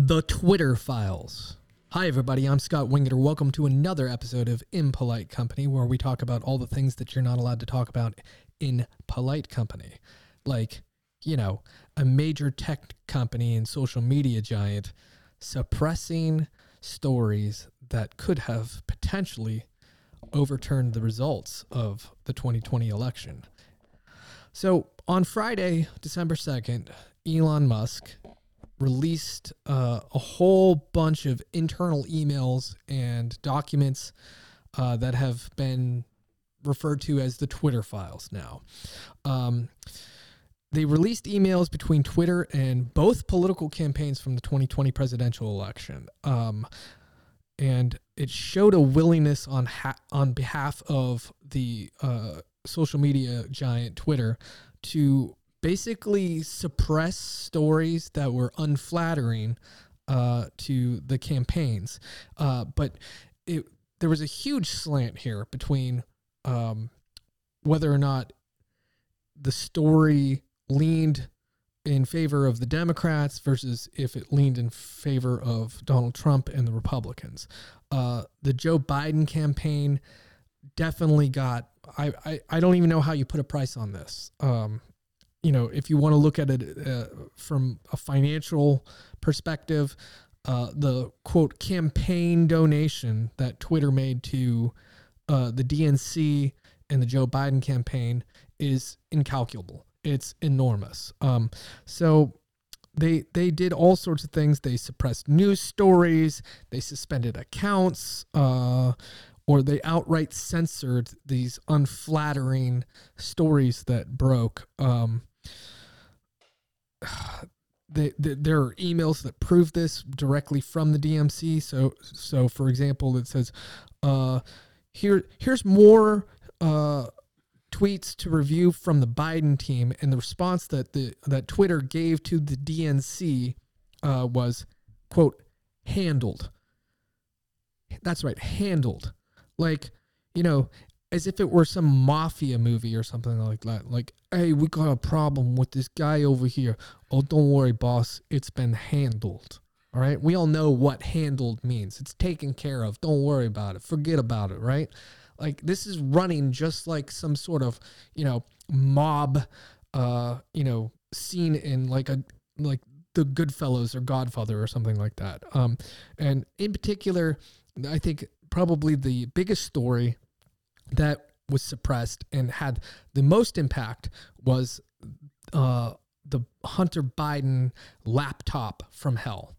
The Twitter Files. Hi, everybody. I'm Scott Wingeter. Welcome to another episode of Impolite Company, where we talk about all the things that you're not allowed to talk about in polite company. Like, you know, a major tech company and social media giant suppressing stories that could have potentially overturned the results of the 2020 election. So on Friday, December 2nd, Elon Musk released uh, a whole bunch of internal emails and documents uh, that have been referred to as the Twitter files now. Um, they released emails between Twitter and both political campaigns from the 2020 presidential election. Um, and it showed a willingness on ha- on behalf of the uh, social media giant Twitter to basically suppress stories that were unflattering uh, to the campaigns. Uh, but it, there was a huge slant here between um, whether or not the story leaned in favor of the Democrats versus if it leaned in favor of Donald Trump and the Republicans. Uh, the Joe Biden campaign definitely got. I, I, I don't even know how you put a price on this. Um, you know, if you want to look at it uh, from a financial perspective, uh, the quote campaign donation that Twitter made to uh, the DNC and the Joe Biden campaign is incalculable. It's enormous. Um, so they they did all sorts of things. They suppressed news stories. They suspended accounts. Uh, or they outright censored these unflattering stories that broke. Um, they, they, there are emails that prove this directly from the DNC. So, so for example, it says, uh, here, here's more uh, tweets to review from the Biden team, and the response that the that Twitter gave to the DNC uh, was, "quote handled." That's right, handled. Like, you know, as if it were some mafia movie or something like that. Like, hey, we got a problem with this guy over here. Oh, don't worry, boss. It's been handled. All right. We all know what handled means. It's taken care of. Don't worry about it. Forget about it. Right. Like, this is running just like some sort of, you know, mob, uh, you know, scene in like a, like the Goodfellas or Godfather or something like that. Um, and in particular, I think probably the biggest story that was suppressed and had the most impact was uh, the Hunter Biden laptop from hell.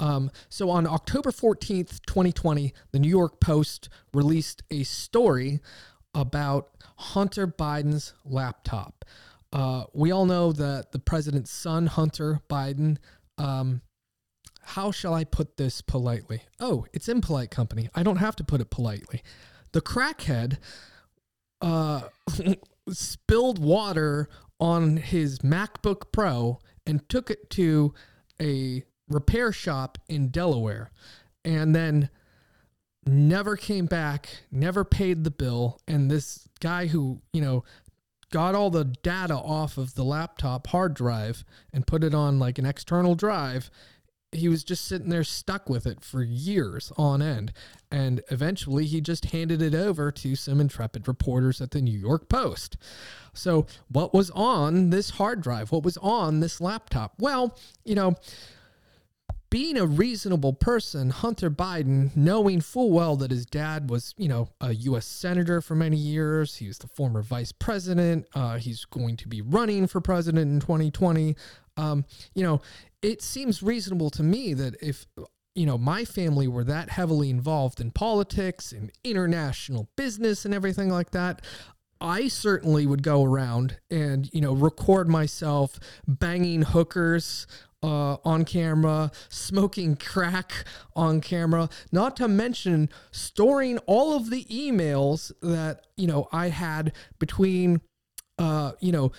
Um, so on October 14th, 2020, the New York Post released a story about Hunter Biden's laptop. Uh, we all know that the president's son, Hunter Biden, um, how shall I put this politely? Oh, it's impolite company. I don't have to put it politely the crackhead uh, spilled water on his MacBook Pro and took it to a repair shop in Delaware and then never came back, never paid the bill. And this guy who, you know, got all the data off of the laptop hard drive and put it on like an external drive he was just sitting there stuck with it for years on end. And eventually he just handed it over to some intrepid reporters at the New York Post. So, what was on this hard drive? What was on this laptop? Well, you know, being a reasonable person, Hunter Biden, knowing full well that his dad was, you know, a U.S. senator for many years, he was the former vice president, uh, he's going to be running for president in 2020. Um, you know, it seems reasonable to me that if you know my family were that heavily involved in politics and international business and everything like that I certainly would go around and you know record myself banging hookers uh, on camera, smoking crack on camera, not to mention storing all of the emails that you know I had between uh, you know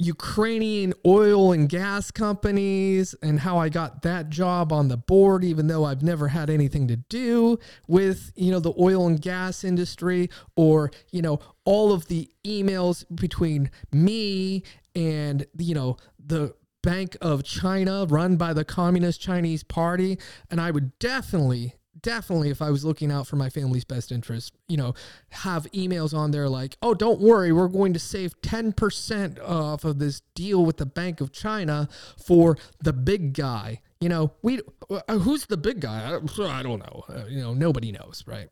Ukrainian oil and gas companies and how I got that job on the board, even though I've never had anything to do with, you know, the oil and gas industry or, you know, all of the emails between me and, you know, the Bank of China run by the Communist Chinese Party. And I would definitely, definitely, if I was looking out for my family's best interest, you know, have emails on there like, oh, don't worry, we're going to save 10% off of this deal with the Bank of China for the big guy. You know, we uh, who's the big guy? I don't know. Uh, you know, nobody knows, right?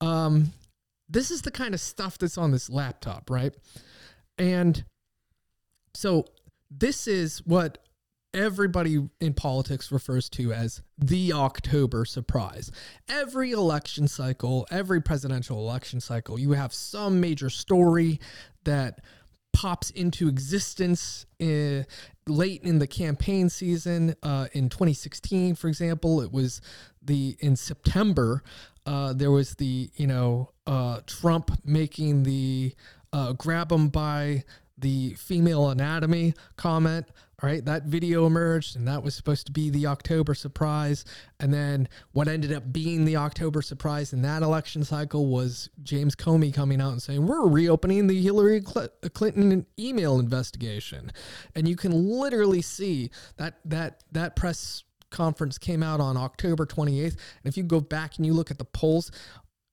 Um, this is the kind of stuff that's on this laptop, right? And so this is what everybody in politics refers to as the October surprise. Every election cycle, every presidential election cycle, you have some major story that pops into existence in, eh, late in the campaign season. Uh, in 2016, for example, it was the in September. Uh, there was the you know uh, Trump making the uh, grab them by the female anatomy comment. All right, that video emerged, and that was supposed to be the October surprise. And then what ended up being the October surprise in that election cycle was James Comey coming out and saying, We're reopening the Hillary Clinton email investigation. And you can literally see that that that press conference came out on October 28th. And if you go back and you look at the polls,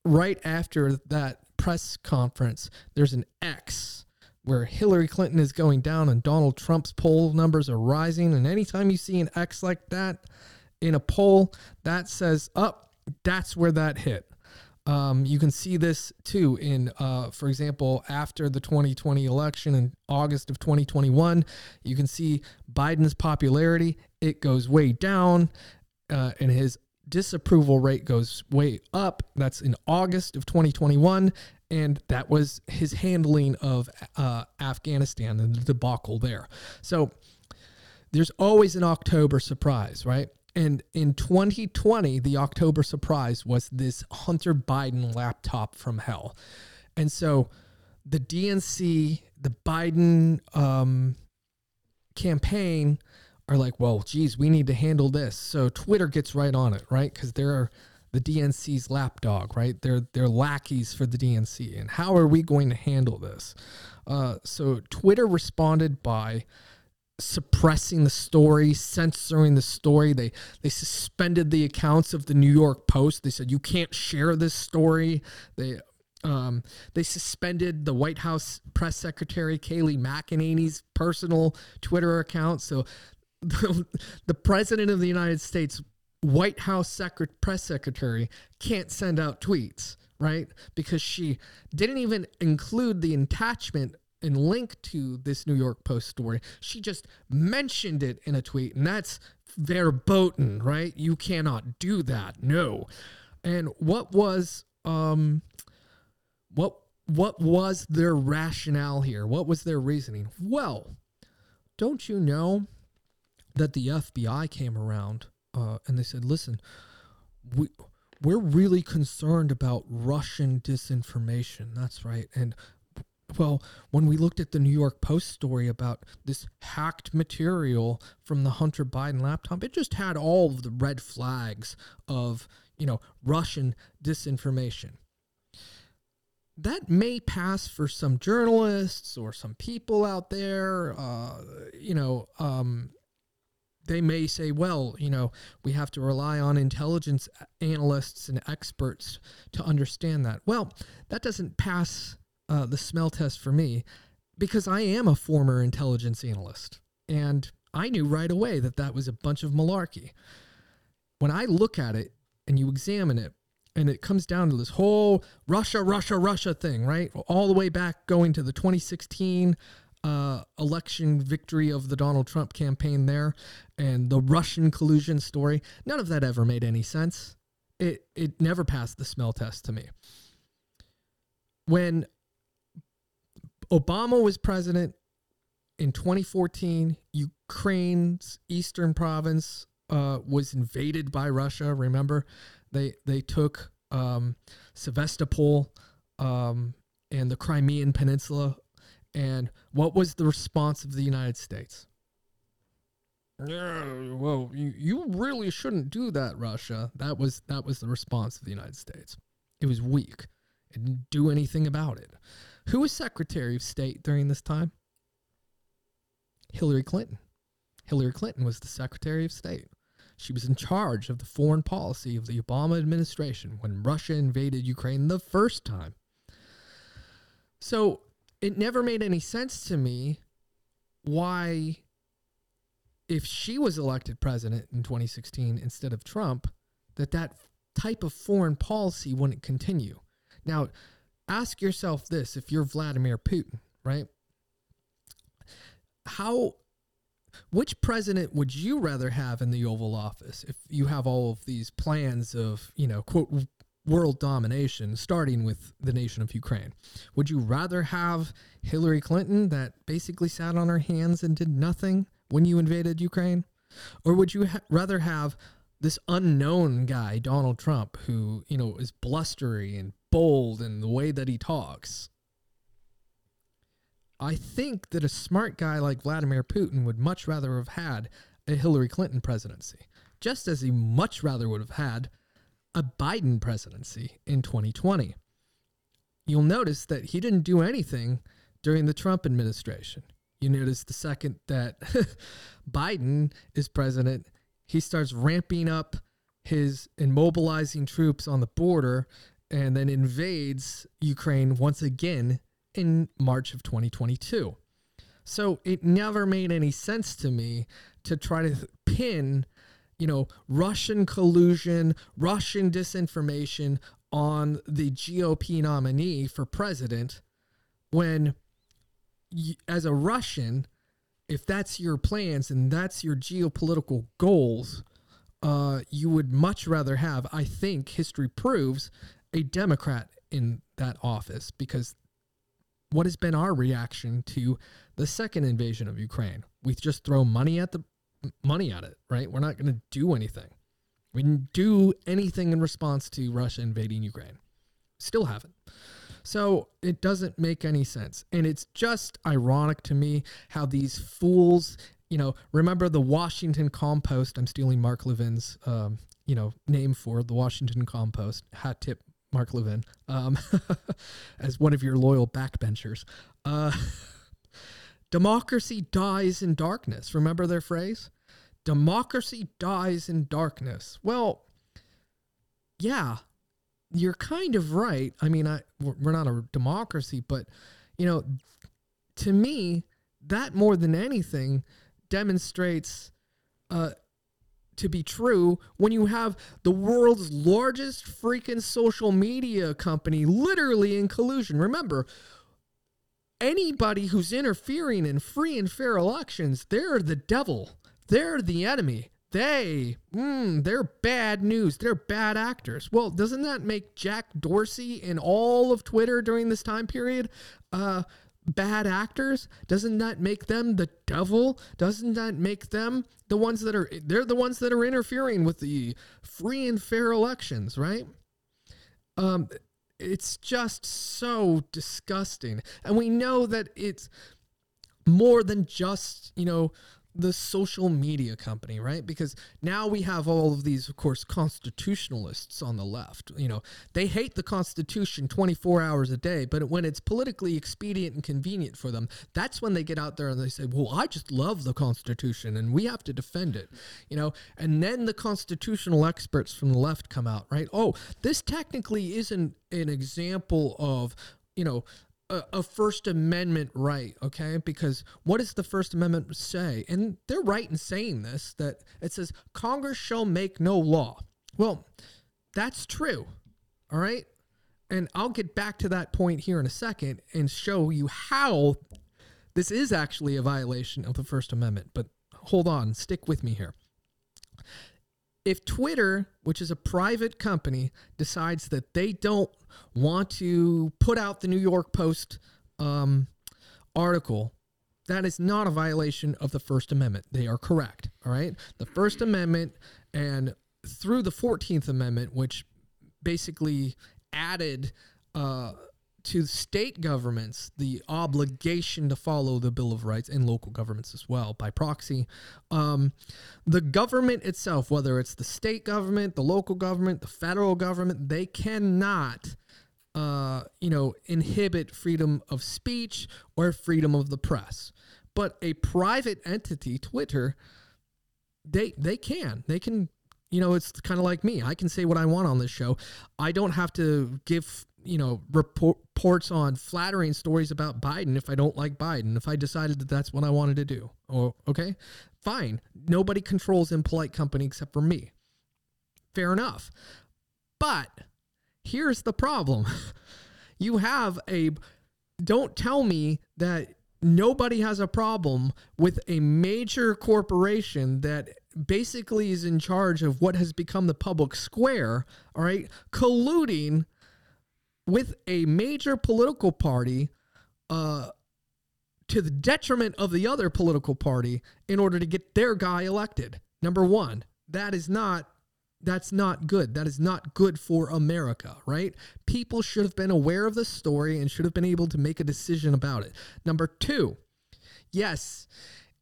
right after that press conference, there's an X where Hillary Clinton is going down and Donald Trump's poll numbers are rising. And anytime you see an X like that in a poll, that says, up, oh, that's where that hit. Um, you can see this too in, uh, for example, after the 2020 election in August of 2021, you can see Biden's popularity, it goes way down, uh, and his disapproval rate goes way up. That's in August of 2021 and that was his handling of uh, Afghanistan and the debacle there. So there's always an October surprise, right? And in 2020, the October surprise was this Hunter Biden laptop from hell. And so the DNC, the Biden um, campaign are like, well, geez, we need to handle this. So Twitter gets right on it, right? Because there are the DNC's lapdog, right? They're they're lackeys for the DNC, and how are we going to handle this? Uh, so Twitter responded by suppressing the story, censoring the story. They they suspended the accounts of the New York Post. They said you can't share this story. They um, they suspended the White House press secretary Kayleigh McEnany's personal Twitter account. So the, the president of the United States White House secret, press secretary can't send out tweets, right? Because she didn't even include the attachment and link to this New York Post story. She just mentioned it in a tweet, and that's verboten, right? You cannot do that. No. And what was um what what was their rationale here? What was their reasoning? Well, don't you know that the FBI came around uh, and they said, "Listen, we we're really concerned about Russian disinformation. That's right." And well, when we looked at the New York Post story about this hacked material from the Hunter Biden laptop, it just had all of the red flags of you know Russian disinformation. That may pass for some journalists or some people out there, uh, you know, um, they may say, well, you know, we have to rely on intelligence analysts and experts to understand that. Well, that doesn't pass uh, the smell test for me because I am a former intelligence analyst. And I knew right away that that was a bunch of malarkey. When I look at it and you examine it, and it comes down to this whole Russia, Russia, Russia thing, right? All the way back going to the 2016 uh, election victory of the Donald Trump campaign there and the Russian collusion story, none of that ever made any sense. It it never passed the smell test to me. When Obama was president in 2014, Ukraine's eastern province uh, was invaded by Russia. Remember, they they took um, Sevastopol um, and the Crimean Peninsula and what was the response of the United States? Yeah, well, you, you really shouldn't do that, Russia. That was that was the response of the United States. It was weak. It didn't do anything about it. Who was Secretary of State during this time? Hillary Clinton. Hillary Clinton was the Secretary of State. She was in charge of the foreign policy of the Obama administration when Russia invaded Ukraine the first time. So it never made any sense to me why, if she was elected president in 2016 instead of Trump, that that type of foreign policy wouldn't continue. Now, ask yourself this if you're Vladimir Putin, right? How which president would you rather have in the Oval Office if you have all of these plans of, you know, quote, world domination, starting with the nation of Ukraine? Would you rather have Hillary Clinton that basically sat on her hands and did nothing when you invaded Ukraine? Or would you ha- rather have this unknown guy, Donald Trump, who, you know, is blustery and bold in the way that he talks? I think that a smart guy like Vladimir Putin would much rather have had a Hillary Clinton presidency, just as he much rather would have had a Biden presidency in 2020. You'll notice that he didn't do anything during the Trump administration. You notice the second that Biden is president, he starts ramping up his immobilizing troops on the border and then invades Ukraine once again in March of 2022. So it never made any sense to me to try to pin, you know, Russian collusion, Russian disinformation on the GOP nominee for president when as a Russian, if that's your plans and that's your geopolitical goals, uh, you would much rather have, I think history proves, a Democrat in that office because what has been our reaction to the second invasion of Ukraine? We just throw money at the money at it, right? We're not going to do anything. We didn't do anything in response to Russia invading Ukraine. Still haven't. So it doesn't make any sense. And it's just ironic to me how these fools, you know, remember the Washington Compost? I'm stealing Mark Levin's, um, you know, name for the Washington Compost, hat tip Mark Levin, um, as one of your loyal backbenchers. Uh, democracy dies in darkness. Remember their phrase? Democracy dies in darkness. Well, yeah, you're kind of right. I mean, I we're not a democracy, but you know, to me, that more than anything demonstrates uh, to be true when you have the world's largest freaking social media company literally in collusion. Remember, anybody who's interfering in free and fair elections, they're the devil. They're the enemy. They, mm, they're bad news. They're bad actors. Well, doesn't that make Jack Dorsey and all of Twitter during this time period uh, bad actors? Doesn't that make them the devil? Doesn't that make them the ones that are they're the ones that are interfering with the free and fair elections, right? Um it's just so disgusting. And we know that it's more than just, you know, the social media company, right? Because now we have all of these, of course, constitutionalists on the left. You know, they hate the Constitution 24 hours a day, but when it's politically expedient and convenient for them, that's when they get out there and they say, well, I just love the Constitution and we have to defend it, you know? And then the constitutional experts from the left come out, right? Oh, this technically isn't an example of, you know, a, a, First Amendment right, okay? Because what does the First Amendment say? And they're right in saying this that it says Congress shall make no law. Well, that's true, all right? And I'll get back to that point here in a second and show you how this is actually a violation of the First Amendment. But hold on, stick with me here if Twitter, which is a private company, decides that they don't want to put out the New York Post um, article, that is not a violation of the First Amendment. They are correct. All right. The First Amendment and through the 14th Amendment, which basically added uh, to state governments the obligation to follow the Bill of Rights and local governments as well by proxy. Um, the government itself, whether it's the state government, the local government, the federal government, they cannot. Uh, you know, inhibit freedom of speech or freedom of the press. but a private entity, Twitter, they they can they can you know it's kind of like me. I can say what I want on this show. I don't have to give you know report, reports on flattering stories about Biden if I don't like Biden. If I decided that that's what I wanted to do, oh okay, fine. Nobody controls impolite company except for me. Fair enough. But here's the problem. you have a don't tell me that nobody has a problem with a major corporation that basically is in charge of what has become the public square, all right, colluding with a major political party uh, to the detriment of the other political party in order to get their guy elected. Number one, that is not that's not good. That is not good for America, right? People should have been aware of the story and should have been able to make a decision about it. Number two, yes,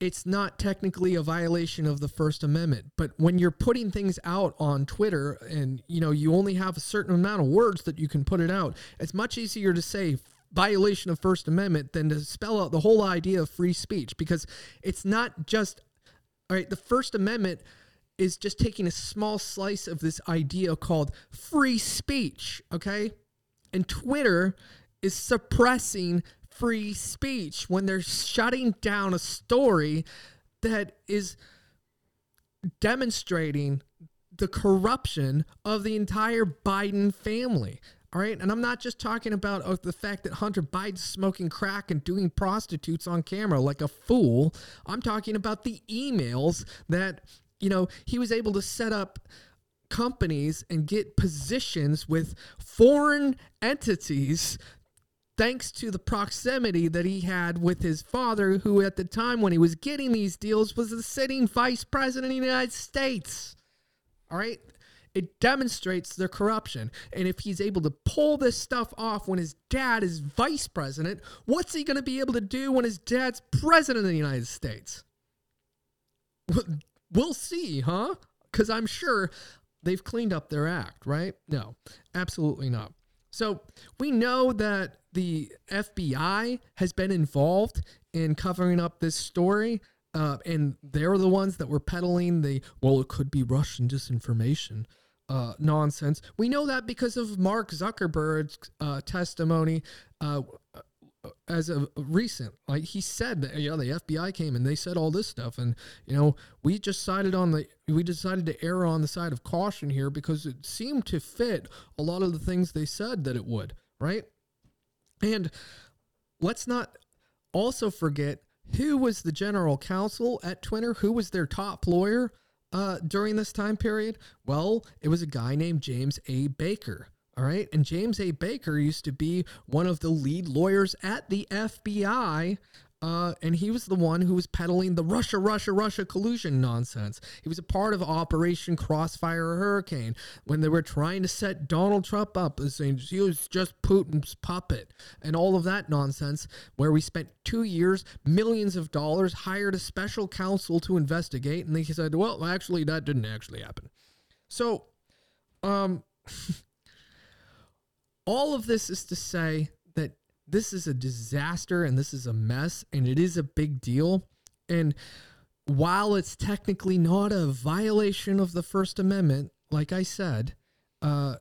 it's not technically a violation of the First Amendment, but when you're putting things out on Twitter and you know you only have a certain amount of words that you can put it out, it's much easier to say violation of First Amendment than to spell out the whole idea of free speech because it's not just all right, the First Amendment is just taking a small slice of this idea called free speech, okay? And Twitter is suppressing free speech when they're shutting down a story that is demonstrating the corruption of the entire Biden family. All right. And I'm not just talking about oh, the fact that Hunter Biden's smoking crack and doing prostitutes on camera like a fool. I'm talking about the emails that you know, he was able to set up companies and get positions with foreign entities thanks to the proximity that he had with his father, who at the time when he was getting these deals was the sitting vice president of the United States. All right? It demonstrates their corruption. And if he's able to pull this stuff off when his dad is vice president, what's he going to be able to do when his dad's president of the United States? We'll see, huh? Because I'm sure they've cleaned up their act, right? No, absolutely not. So we know that the FBI has been involved in covering up this story. Uh, and they're the ones that were peddling the, well, it could be Russian disinformation uh, nonsense. We know that because of Mark Zuckerberg's uh, testimony uh, as of recent like he said that you know the FBI came and they said all this stuff. And you know we just decided on the we decided to err on the side of caution here because it seemed to fit a lot of the things they said that it would right? And let's not also forget who was the general counsel at Twitter? Who was their top lawyer uh, during this time period? Well it was a guy named James A. Baker all right. And James A. Baker used to be one of the lead lawyers at the FBI. Uh, and he was the one who was peddling the Russia, Russia, Russia collusion nonsense. He was a part of Operation Crossfire Hurricane when they were trying to set Donald Trump up as saying he was just Putin's puppet and all of that nonsense, where we spent two years, millions of dollars, hired a special counsel to investigate. And they said, well, actually, that didn't actually happen. So, um, all of this is to say that this is a disaster and this is a mess and it is a big deal. And while it's technically not a violation of the First Amendment, like I said, uh,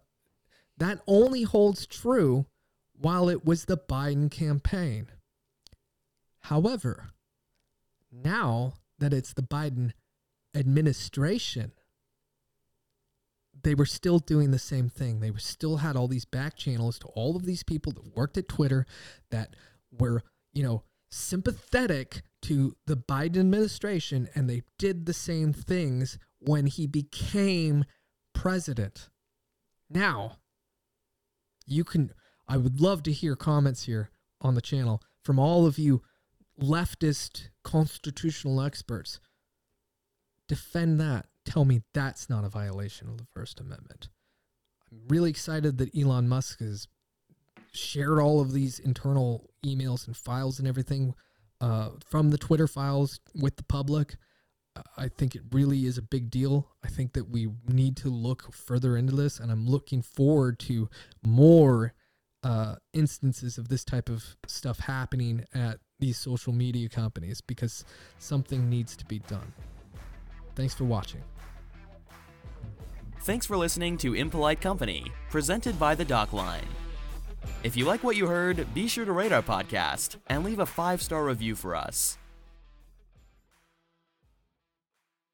that only holds true while it was the Biden campaign. However, now that it's the Biden administration, they were still doing the same thing. They were still had all these back channels to all of these people that worked at Twitter that were, you know, sympathetic to the Biden administration and they did the same things when he became president. Now, you can I would love to hear comments here on the channel from all of you leftist constitutional experts. Defend that tell me that's not a violation of the First Amendment. I'm really excited that Elon Musk has shared all of these internal emails and files and everything uh, from the Twitter files with the public. I think it really is a big deal. I think that we need to look further into this, and I'm looking forward to more uh, instances of this type of stuff happening at these social media companies because something needs to be done. Thanks for watching. Thanks for listening to Impolite Company, presented by The Dock Line. If you like what you heard, be sure to rate our podcast and leave a five star review for us.